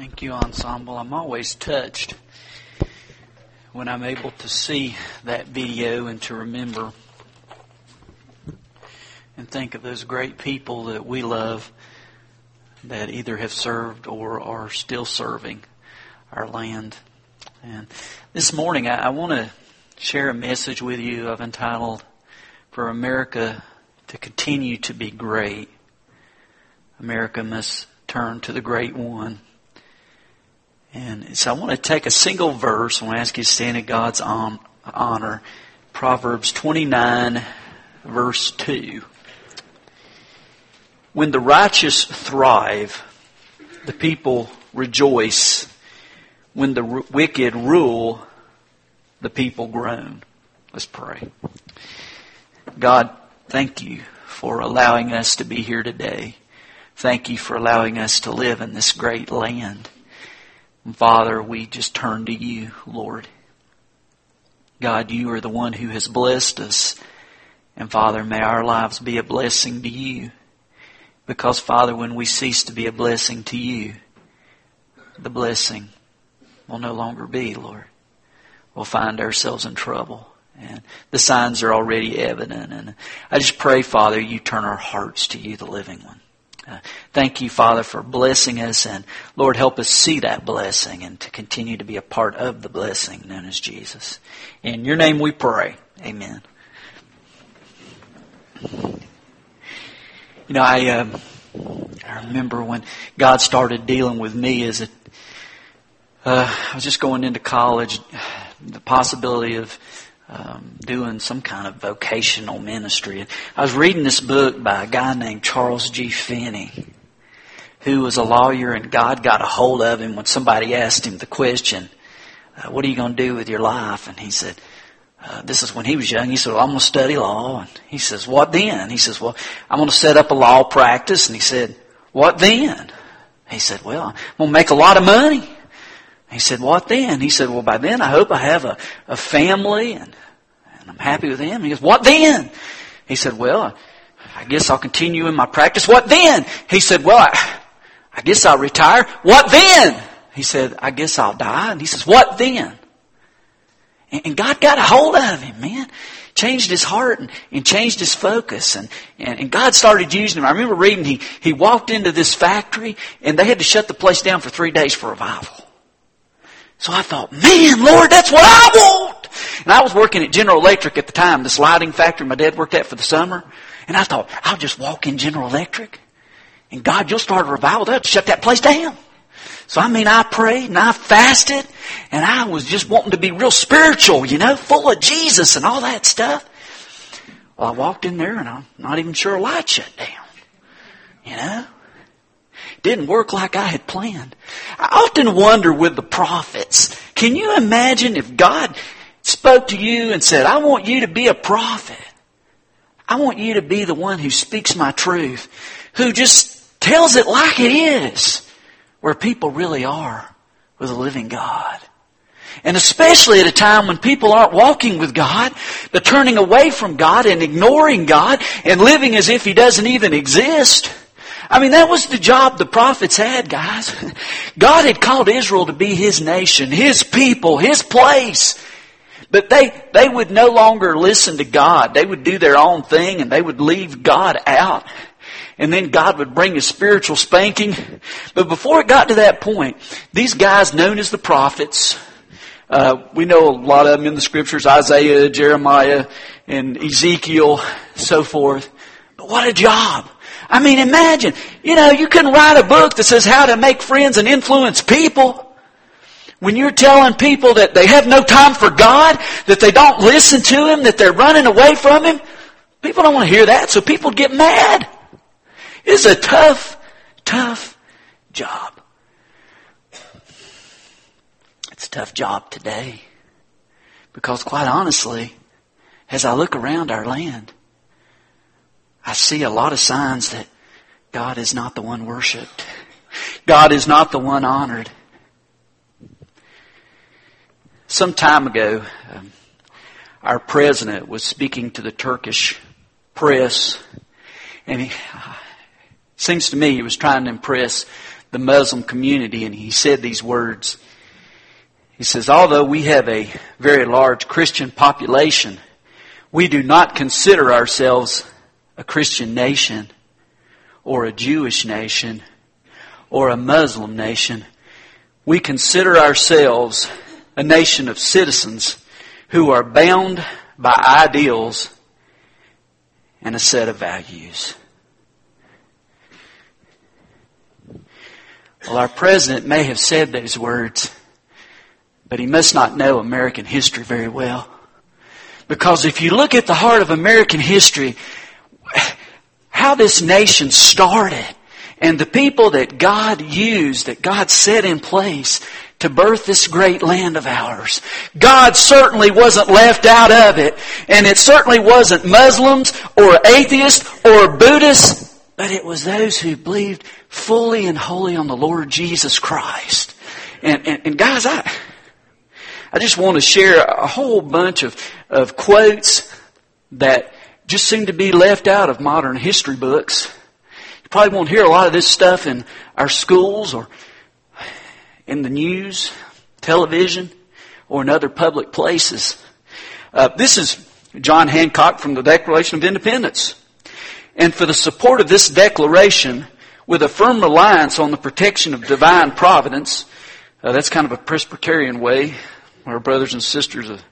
Thank you, Ensemble. I'm always touched when I'm able to see that video and to remember and think of those great people that we love that either have served or are still serving our land. And this morning, I, I want to share a message with you I've entitled For America to Continue to Be Great. America must turn to the Great One. And so I want to take a single verse. I want to ask you to stand in God's honor. Proverbs 29, verse 2. When the righteous thrive, the people rejoice. When the wicked rule, the people groan. Let's pray. God, thank you for allowing us to be here today. Thank you for allowing us to live in this great land. Father, we just turn to you, Lord. God, you are the one who has blessed us. And Father, may our lives be a blessing to you. Because Father, when we cease to be a blessing to you, the blessing will no longer be, Lord. We'll find ourselves in trouble. And the signs are already evident. And I just pray, Father, you turn our hearts to you, the living one. Uh, thank you, Father, for blessing us, and Lord, help us see that blessing and to continue to be a part of the blessing known as Jesus. In your name we pray. Amen. You know, I um, I remember when God started dealing with me as a uh, I was just going into college, the possibility of um, doing some kind of vocational ministry. I was reading this book by a guy named Charles G. Finney, who was a lawyer, and God got a hold of him when somebody asked him the question, uh, "What are you going to do with your life?" And he said. Uh, this is when he was young. He said, well, I'm going to study law. And he says, what then? He says, well, I'm going to set up a law practice. And he said, what then? He said, well, I'm going to make a lot of money. He said, what then? He said, well, by then I hope I have a, a family and, and I'm happy with them. He goes, what then? He said, well, I guess I'll continue in my practice. What then? He said, well, I, I guess I'll retire. What then? He said, I guess I'll die. And he says, what then? And, and God got a hold of him, man. Changed his heart and, and changed his focus. And, and, and God started using him. I remember reading he, he walked into this factory and they had to shut the place down for three days for revival. So I thought, man, Lord, that's what I want. And I was working at General Electric at the time, the sliding factory my dad worked at for the summer. And I thought, I'll just walk in General Electric and God, you'll start a revival. They'll shut that place down. So I mean, I prayed and I fasted and I was just wanting to be real spiritual, you know, full of Jesus and all that stuff. Well, I walked in there and I'm not even sure a light shut down. You know? Didn't work like I had planned. I often wonder with the prophets, can you imagine if God spoke to you and said, I want you to be a prophet. I want you to be the one who speaks my truth, who just tells it like it is, where people really are with a living God. And especially at a time when people aren't walking with God, but turning away from God and ignoring God and living as if He doesn't even exist. I mean, that was the job the prophets had, guys. God had called Israel to be His nation, His people, His place. But they, they would no longer listen to God. They would do their own thing and they would leave God out. And then God would bring a spiritual spanking. But before it got to that point, these guys known as the prophets, uh, we know a lot of them in the scriptures, Isaiah, Jeremiah, and Ezekiel, so forth. But what a job. I mean, imagine, you know, you can write a book that says how to make friends and influence people. When you're telling people that they have no time for God, that they don't listen to Him, that they're running away from Him, people don't want to hear that, so people get mad. It's a tough, tough job. It's a tough job today. Because quite honestly, as I look around our land, I see a lot of signs that God is not the one worshiped. God is not the one honored. Some time ago, um, our president was speaking to the Turkish press, and he seems to me he was trying to impress the Muslim community, and he said these words. He says, although we have a very large Christian population, we do not consider ourselves a Christian nation or a Jewish nation or a Muslim nation. We consider ourselves a nation of citizens who are bound by ideals and a set of values. Well, our president may have said those words, but he must not know American history very well. Because if you look at the heart of American history, how this nation started, and the people that God used, that God set in place to birth this great land of ours. God certainly wasn't left out of it, and it certainly wasn't Muslims or atheists or Buddhists, but it was those who believed fully and wholly on the Lord Jesus Christ. And, and, and guys, I, I just want to share a whole bunch of, of quotes that just seem to be left out of modern history books. You probably won't hear a lot of this stuff in our schools or in the news, television, or in other public places. Uh, this is John Hancock from the Declaration of Independence. And for the support of this declaration, with a firm reliance on the protection of divine providence, uh, that's kind of a Presbyterian way, our brothers and sisters, of,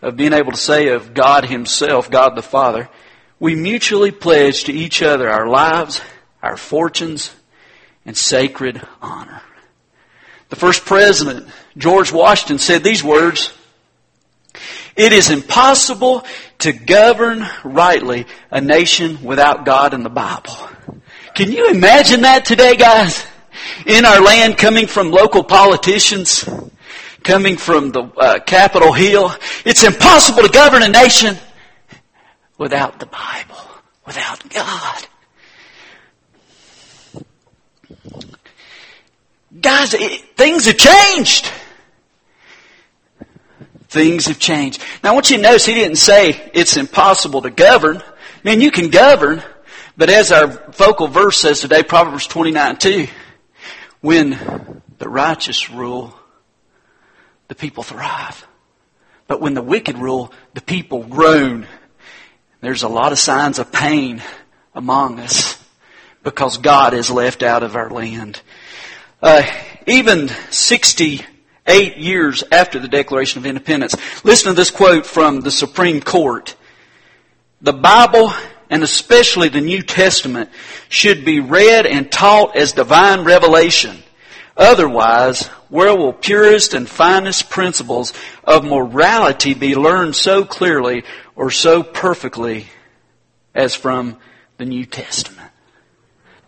of being able to say of God Himself, God the Father, we mutually pledge to each other our lives, our fortunes, and sacred honor. The first president, George Washington, said these words, It is impossible to govern rightly a nation without God and the Bible. Can you imagine that today, guys? In our land coming from local politicians, coming from the uh, Capitol Hill. It's impossible to govern a nation without the Bible, without God. Guys, it, things have changed. Things have changed. Now I want you to notice he didn't say it's impossible to govern. I mean, you can govern, but as our focal verse says today, Proverbs 29 2, when the righteous rule, the people thrive. But when the wicked rule, the people groan. There's a lot of signs of pain among us because God is left out of our land. Uh, even 68 years after the Declaration of Independence, listen to this quote from the Supreme Court. The Bible and especially the New Testament should be read and taught as divine revelation. Otherwise, where will purest and finest principles of morality be learned so clearly or so perfectly as from the New Testament?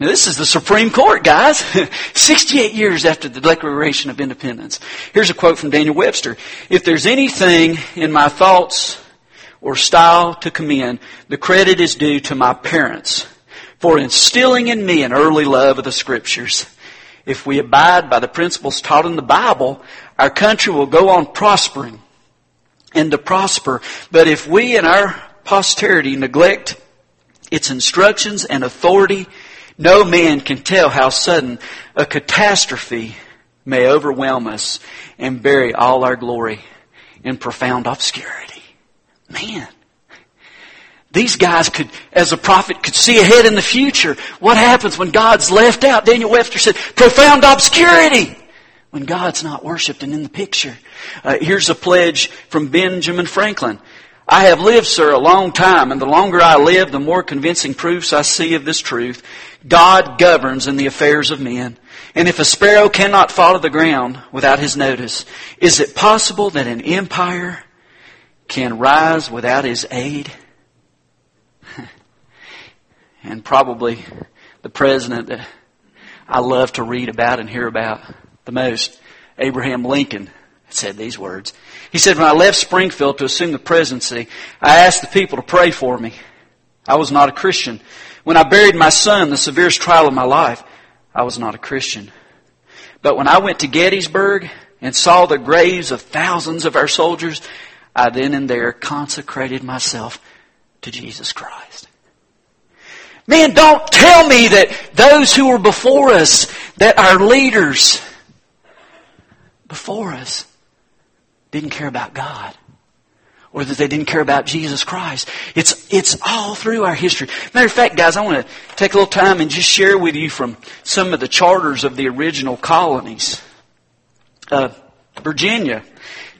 Now this is the Supreme Court, guys. 68 years after the Declaration of Independence. Here's a quote from Daniel Webster. If there's anything in my thoughts or style to commend, the credit is due to my parents for instilling in me an early love of the Scriptures. If we abide by the principles taught in the Bible, our country will go on prospering and to prosper. But if we and our posterity neglect its instructions and authority, no man can tell how sudden a catastrophe may overwhelm us and bury all our glory in profound obscurity. Man, these guys could, as a prophet, could see ahead in the future. What happens when God's left out? Daniel Webster said, profound obscurity when God's not worshiped and in the picture. Uh, here's a pledge from Benjamin Franklin. I have lived, sir, a long time, and the longer I live, the more convincing proofs I see of this truth. God governs in the affairs of men. And if a sparrow cannot fall to the ground without his notice, is it possible that an empire can rise without his aid? And probably the president that I love to read about and hear about the most, Abraham Lincoln, said these words. He said, when I left Springfield to assume the presidency, I asked the people to pray for me. I was not a Christian. When I buried my son, the severest trial of my life, I was not a Christian. But when I went to Gettysburg and saw the graves of thousands of our soldiers, I then and there consecrated myself to Jesus Christ. Man, don't tell me that those who were before us, that our leaders before us didn't care about God or that they didn't care about Jesus Christ. It's, it's all through our history. Matter of fact, guys, I want to take a little time and just share with you from some of the charters of the original colonies. Uh, Virginia,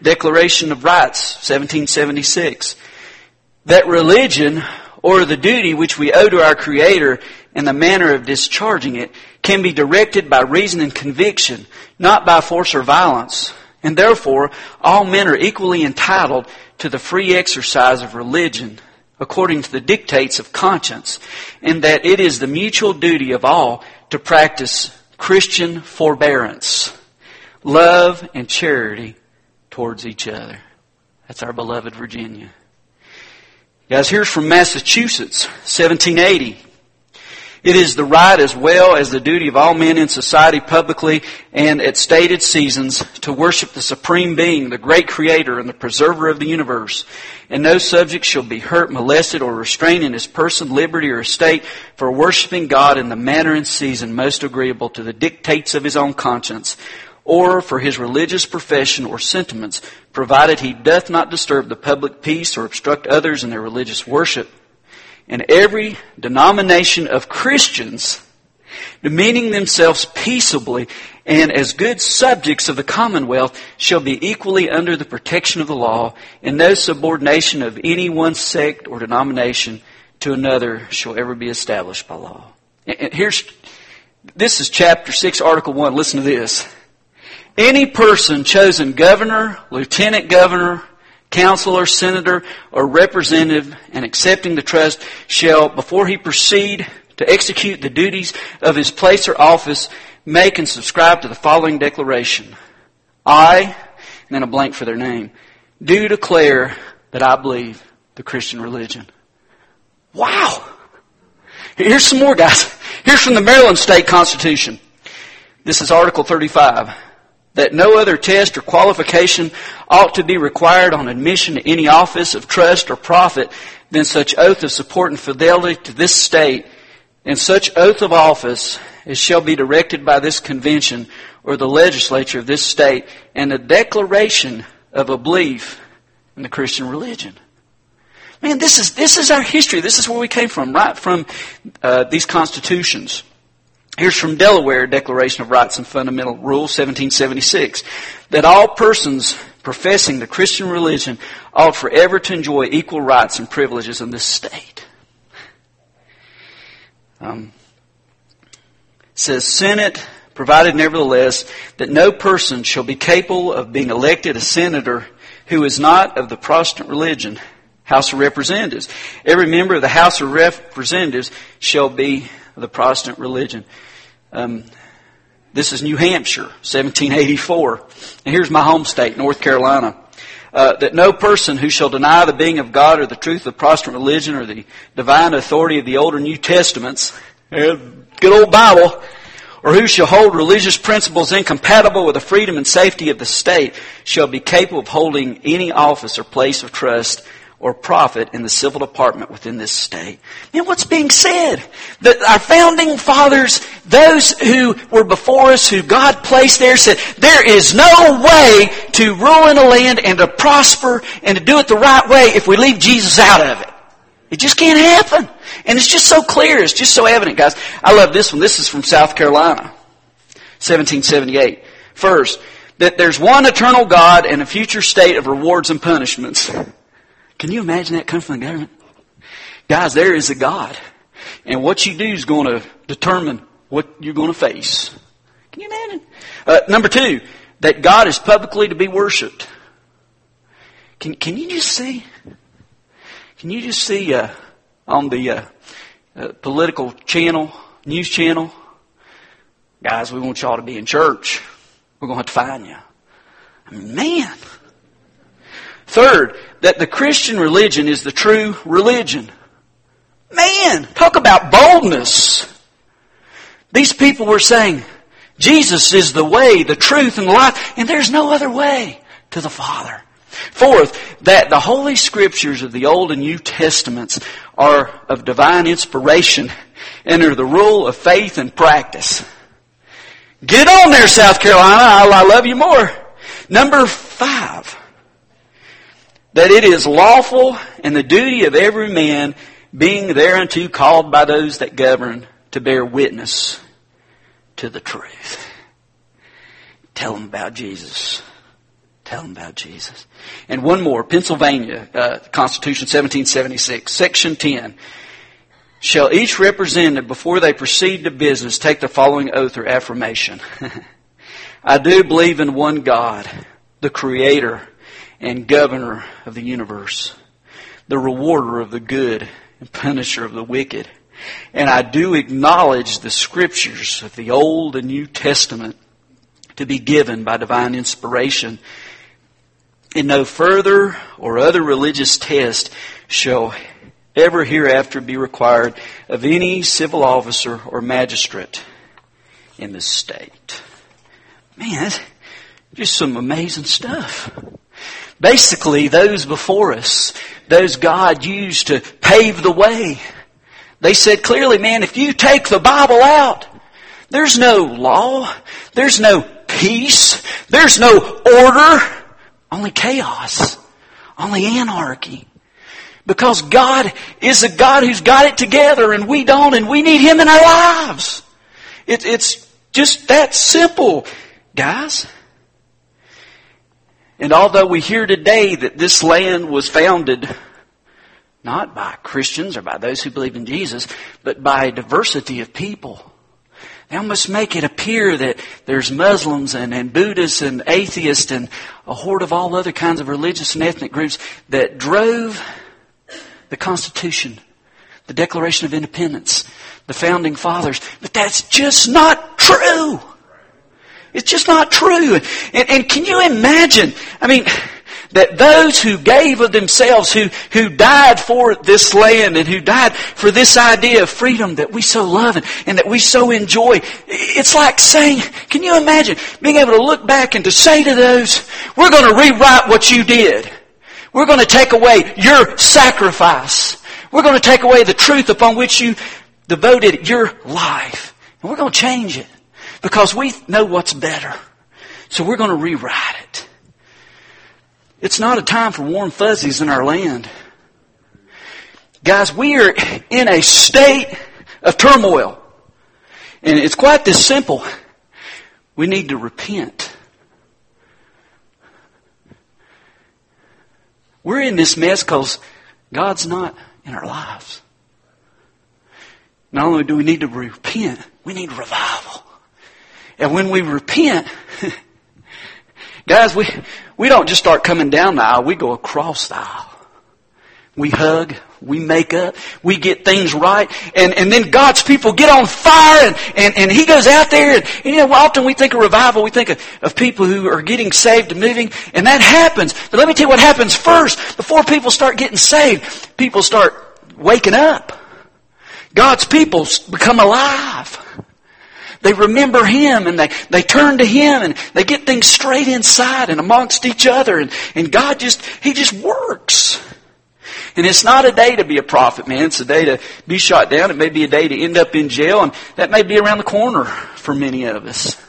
Declaration of Rights, 1776. That religion or the duty which we owe to our Creator and the manner of discharging it can be directed by reason and conviction, not by force or violence. And therefore, all men are equally entitled to the free exercise of religion according to the dictates of conscience, and that it is the mutual duty of all to practice Christian forbearance, love, and charity towards each other. That's our beloved Virginia. Guys, here's from Massachusetts, 1780. It is the right as well as the duty of all men in society publicly and at stated seasons to worship the supreme being, the great creator and the preserver of the universe. And no subject shall be hurt, molested, or restrained in his person, liberty, or estate for worshiping God in the manner and season most agreeable to the dictates of his own conscience, or for his religious profession or sentiments, provided he doth not disturb the public peace or obstruct others in their religious worship and every denomination of Christians demeaning themselves peaceably and as good subjects of the commonwealth shall be equally under the protection of the law, and no subordination of any one sect or denomination to another shall ever be established by law. And here's, this is chapter 6, article 1. Listen to this. Any person chosen governor, lieutenant governor, counselor, senator, or representative and accepting the trust shall, before he proceed to execute the duties of his place or office, make and subscribe to the following declaration. I, and then a blank for their name, do declare that I believe the Christian religion. Wow! Here's some more guys. Here's from the Maryland State Constitution. This is Article 35 that no other test or qualification ought to be required on admission to any office of trust or profit than such oath of support and fidelity to this state and such oath of office as shall be directed by this convention or the legislature of this state and a declaration of a belief in the Christian religion. Man, this is, this is our history. This is where we came from, right from uh, these constitutions. Here's from Delaware Declaration of Rights and Fundamental Rules 1776 that all persons professing the Christian religion ought forever to enjoy equal rights and privileges in this state. Um, says Senate provided nevertheless that no person shall be capable of being elected a senator who is not of the Protestant religion, House of Representatives. Every member of the House of Representatives shall be the Protestant religion. Um, this is New Hampshire, 1784. And here's my home state, North Carolina. Uh, that no person who shall deny the being of God or the truth of the Protestant religion or the divine authority of the Old or New Testaments, good old Bible, or who shall hold religious principles incompatible with the freedom and safety of the state shall be capable of holding any office or place of trust or profit in the civil department within this state. And what's being said? That our founding fathers, those who were before us, who God placed there, said, there is no way to rule in a land and to prosper and to do it the right way if we leave Jesus out of it. It just can't happen. And it's just so clear. It's just so evident, guys. I love this one. This is from South Carolina, 1778. First, that there's one eternal God and a future state of rewards and punishments. Can you imagine that coming from the government? Guys, there is a God. And what you do is going to determine what you're going to face. Can you imagine? Uh, number two, that God is publicly to be worshiped. Can, can you just see? Can you just see uh, on the uh, uh political channel, news channel, guys, we want y'all to be in church. We're going to have to find you. I mean, man. Third, that the Christian religion is the true religion. Man, talk about boldness. These people were saying, Jesus is the way, the truth, and the life, and there's no other way to the Father. Fourth, that the Holy Scriptures of the Old and New Testaments are of divine inspiration and are the rule of faith and practice. Get on there, South Carolina. I, love you more. Number five, that it is lawful and the duty of every man being thereunto called by those that govern to bear witness to the truth. Tell them about Jesus. Tell them about Jesus. And one more, Pennsylvania, uh, Constitution 1776, Section 10. Shall each representative, before they proceed to business, take the following oath or affirmation? I do believe in one God, the Creator and Governor of the universe, the Rewarder of the good and Punisher of the wicked. And I do acknowledge the Scriptures of the Old and New Testament to be given by divine inspiration And no further or other religious test shall ever hereafter be required of any civil officer or magistrate in this state. Man, just some amazing stuff. Basically, those before us, those God used to pave the way, they said clearly, man, if you take the Bible out, there's no law, there's no peace, there's no order, only chaos. Only anarchy. Because God is a God who's got it together and we don't and we need Him in our lives. It, it's just that simple, guys. And although we hear today that this land was founded not by Christians or by those who believe in Jesus, but by a diversity of people. They almost make it appear that there's Muslims and, and Buddhists and atheists and a horde of all other kinds of religious and ethnic groups that drove the Constitution, the Declaration of Independence, the Founding Fathers. But that's just not true. It's just not true. And, and can you imagine? I mean, that those who gave of themselves, who, who died for this land and who died for this idea of freedom that we so love and, and that we so enjoy, it's like saying, can you imagine being able to look back and to say to those, we're going to rewrite what you did. We're going to take away your sacrifice. We're going to take away the truth upon which you devoted your life. And we're going to change it because we know what's better. So we're going to rewrite it. It's not a time for warm fuzzies in our land. Guys, we are in a state of turmoil. And it's quite this simple. We need to repent. We're in this mess because God's not in our lives. Not only do we need to repent, we need revival. And when we repent, Guys, we, we don't just start coming down the aisle, we go across the aisle. We hug, we make up, we get things right, and, and then God's people get on fire and, and, and He goes out there and, and you know, often we think of revival, we think of, of people who are getting saved and moving, and that happens. But let me tell you what happens first. Before people start getting saved, people start waking up. God's people become alive. They remember Him and they, they turn to Him and they get things straight inside and amongst each other and, and God just, He just works. And it's not a day to be a prophet, man. It's a day to be shot down. It may be a day to end up in jail and that may be around the corner for many of us.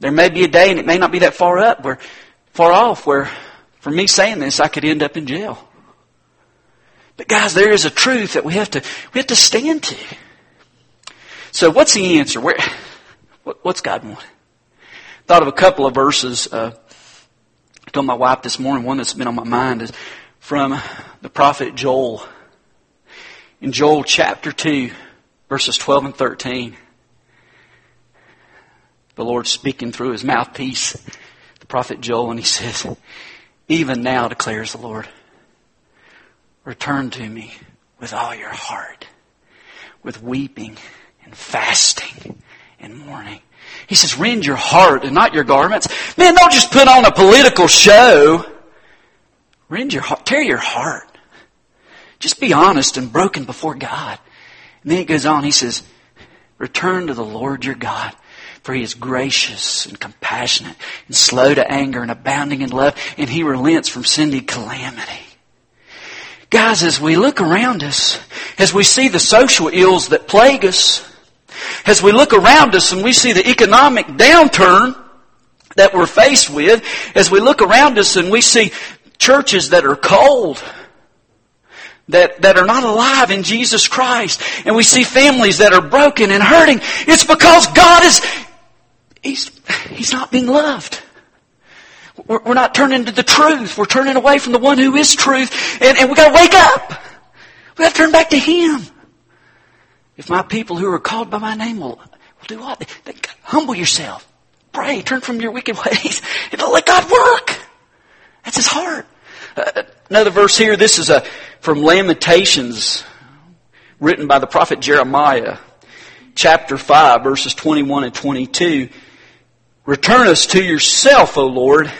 There may be a day and it may not be that far up where, far off where, for me saying this, I could end up in jail. But guys, there is a truth that we have to, we have to stand to. So what's the answer? Where, what's God want? Thought of a couple of verses. Uh, I told my wife this morning. One that's been on my mind is from the prophet Joel. In Joel chapter two, verses twelve and thirteen. The Lord speaking through his mouthpiece, the prophet Joel, and he says, Even now declares the Lord, return to me with all your heart, with weeping fasting and mourning. He says, rend your heart and not your garments. Man, don't just put on a political show. Rend your heart, tear your heart. Just be honest and broken before God. And then he goes on, he says, return to the Lord your God, for he is gracious and compassionate and slow to anger and abounding in love, and he relents from sending calamity. Guys, as we look around us, as we see the social ills that plague us, As we look around us and we see the economic downturn that we're faced with, as we look around us and we see churches that are cold, that, that are not alive in Jesus Christ, and we see families that are broken and hurting, it's because God is, He's, He's not being loved. We're, we're not turning to the truth. We're turning away from the one who is truth, and, and we gotta wake up. We gotta turn back to Him. If my people who are called by my name will, will do what? They, they, humble yourself. Pray. Turn from your wicked ways. And let God work. That's His heart. Uh, another verse here. This is a, from Lamentations, written by the prophet Jeremiah, chapter 5, verses 21 and 22. Return us to yourself, O Lord,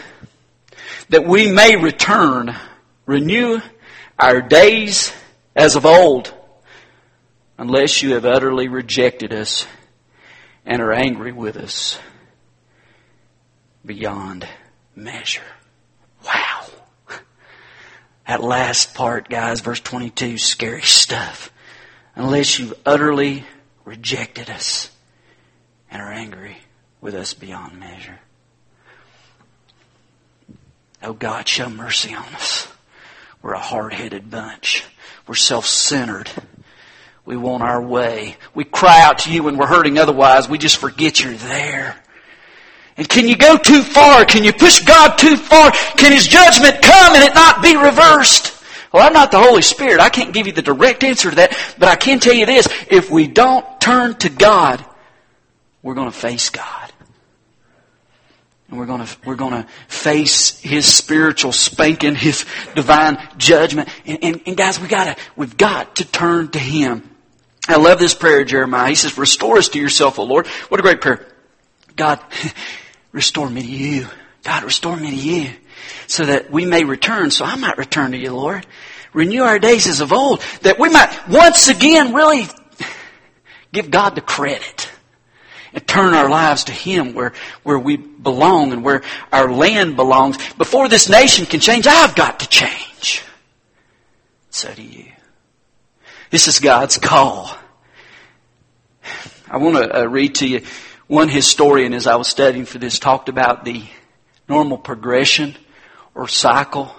that we may return. Renew our days as of old, unless you have utterly rejected us and are angry with us beyond measure. Wow. That last part, guys, verse 22, scary stuff. Unless you've utterly rejected us and are angry with us beyond measure. Oh God, show mercy on us. We're a hard-headed bunch. We're self-centered. We want our way. We cry out to you when we're hurting otherwise. We just forget you're there. And can you go too far? Can you push God too far? Can His judgment come and it not be reversed? Well, I'm not the Holy Spirit. I can't give you the direct answer to that, but I can tell you this. If we don't turn to God, we're going to face God. And we're going to, we're going to face His spiritual spanking, His divine judgment. And, and, and guys, we gotta, we've got to turn to Him. I love this prayer, Jeremiah. He says, restore us to yourself, O Lord. What a great prayer. God, Restore me to you. God, restore me to you so that we may return, so I might return to you, Lord. Renew our days as of old, that we might once again really give God the credit and turn our lives to Him where, where we belong and where our land belongs. Before this nation can change, I've got to change. So do you. This is God's call. I want to uh, read to you one historian, as I was studying for this, talked about the normal progression or cycle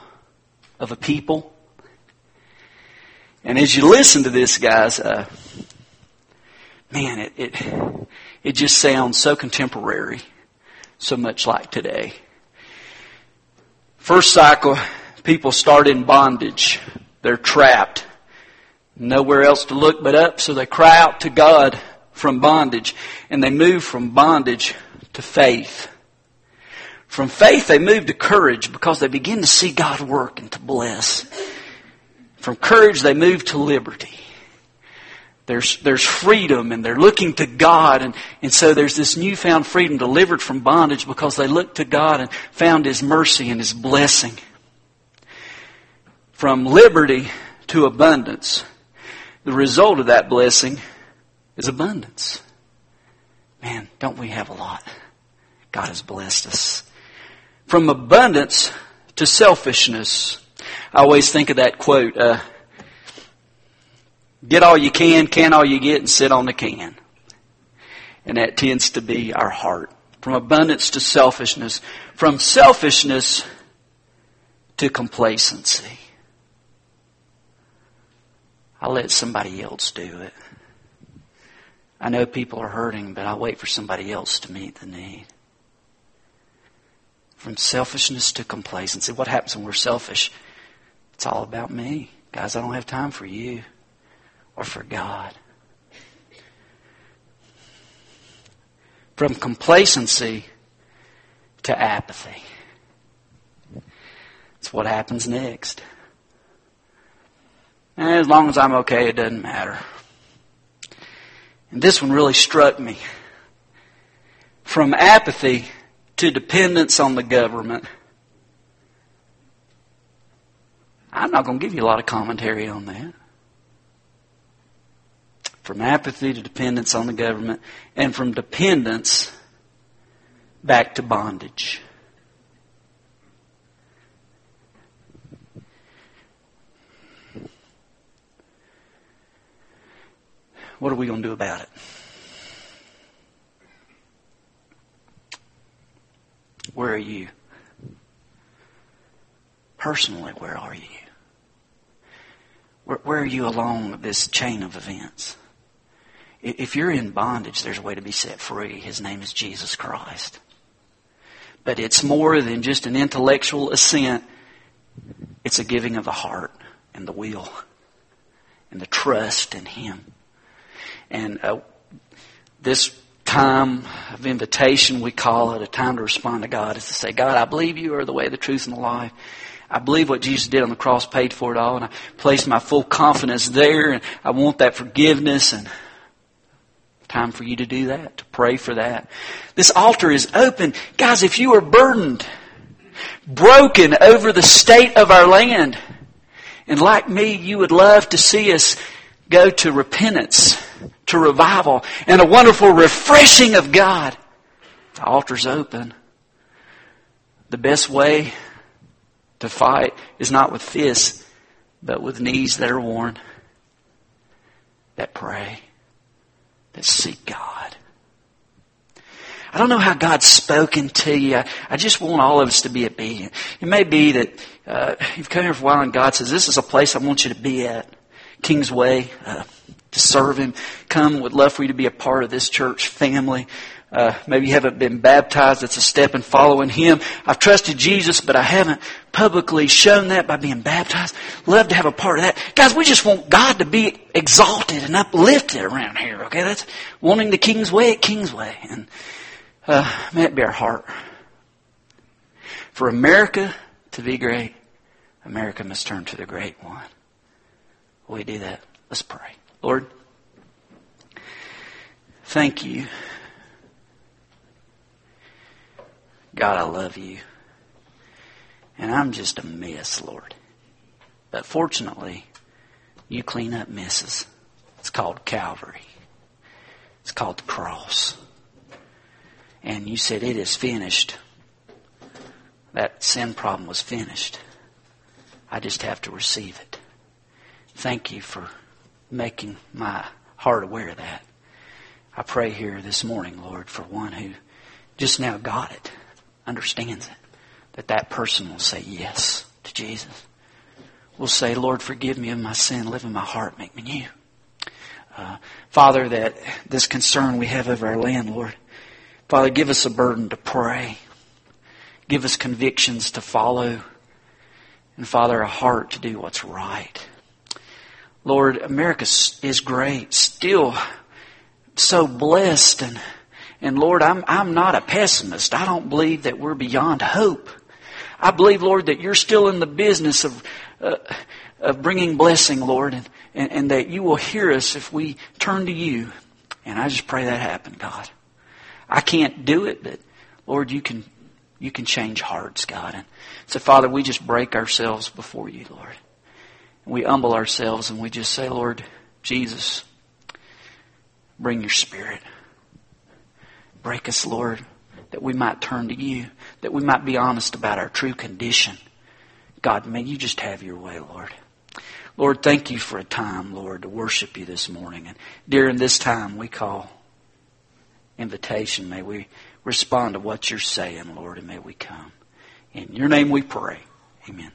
of a people. And as you listen to this, guys, uh, man, it, it it just sounds so contemporary, so much like today. First cycle, people start in bondage. They're trapped. Nowhere else to look but up, so they cry out to God from bondage, and they move from bondage to faith. From faith, they move to courage because they begin to see God work and to bless. From courage, they move to liberty. There's, there's freedom and they're looking to God and, and so there's this newfound freedom delivered from bondage because they looked to God and found His mercy and His blessing. From liberty to abundance. The result of that blessing is abundance. Man, don't we have a lot? God has blessed us. From abundance to selfishness. I always think of that quote, uh, get all you can, can all you get, and sit on the can. And that tends to be our heart. From abundance to selfishness. From selfishness to complacency. I'll let somebody else do it. I know people are hurting, but I'll wait for somebody else to meet the need. From selfishness to complacency. What happens when we're selfish? It's all about me. Guys, I don't have time for you or for God. From complacency to apathy. That's what happens next. And as long as I'm okay, it doesn't matter. And this one really struck me. From apathy to dependence on the government. I'm not going to give you a lot of commentary on that. From apathy to dependence on the government, and from dependence back to bondage. What are we going to do about it? Where are you? Personally, where are you? Where, where are you along this chain of events? If you're in bondage, there's a way to be set free. His name is Jesus Christ. But it's more than just an intellectual assent. It's a giving of the heart and the will and the trust in Him. And uh, this time of invitation, we call it a time to respond to God, is to say, God, I believe you are the way, the truth, and the life. I believe what Jesus did on the cross paid for it all, and I place my full confidence there, and I want that forgiveness, and time for you to do that, to pray for that. This altar is open. Guys, if you are burdened, broken over the state of our land, and like me, you would love to see us go to repentance, to revival, and a wonderful refreshing of God. The altar's open. The best way to fight is not with fists, but with knees that are worn, that pray, that seek God. I don't know how God's spoken to you. I just want all of us to be obedient. It may be that uh, you've come here for a while and God says, this is a place I want you to be at. King's Way, uh, to serve Him. Come, would love for you to be a part of this church family. Uh, maybe you haven't been baptized. It's a step in following Him. I've trusted Jesus, but I haven't publicly shown that by being baptized. Love to have a part of that. Guys, we just want God to be exalted and uplifted around here, okay? That's wanting the King's way at King's way. And, uh, may it be our heart. For America to be great, America must turn to the great one. We do that? Let's pray. Lord, thank you. God, I love you. And I'm just a mess, Lord. But fortunately, you clean up messes. It's called Calvary. It's called the cross. And you said it is finished. That sin problem was finished. I just have to receive it. Thank you for making my heart aware of that. I pray here this morning, Lord, for one who just now got it, understands it, that that person will say yes to Jesus. Will say, Lord, forgive me of my sin, live in my heart, make me new. Uh, Father, that this concern we have over our land, Lord, Father, give us a burden to pray. Give us convictions to follow. And Father, a heart to do what's right. Lord, America is great, still so blessed, and and Lord, I'm I'm not a pessimist. I don't believe that we're beyond hope. I believe, Lord, that you're still in the business of uh, of bringing blessing, Lord, and, and and that you will hear us if we turn to you. And I just pray that happen, God. I can't do it, but Lord, you can you can change hearts, God. And so, Father, we just break ourselves before you, Lord we humble ourselves and we just say, Lord Jesus, bring your spirit. Break us, Lord, that we might turn to you, that we might be honest about our true condition. God, may you just have your way, Lord. Lord, thank you for a time, Lord, to worship you this morning. And during this time we call invitation, may we respond to what you're saying, Lord, and may we come. In your name we pray. Amen.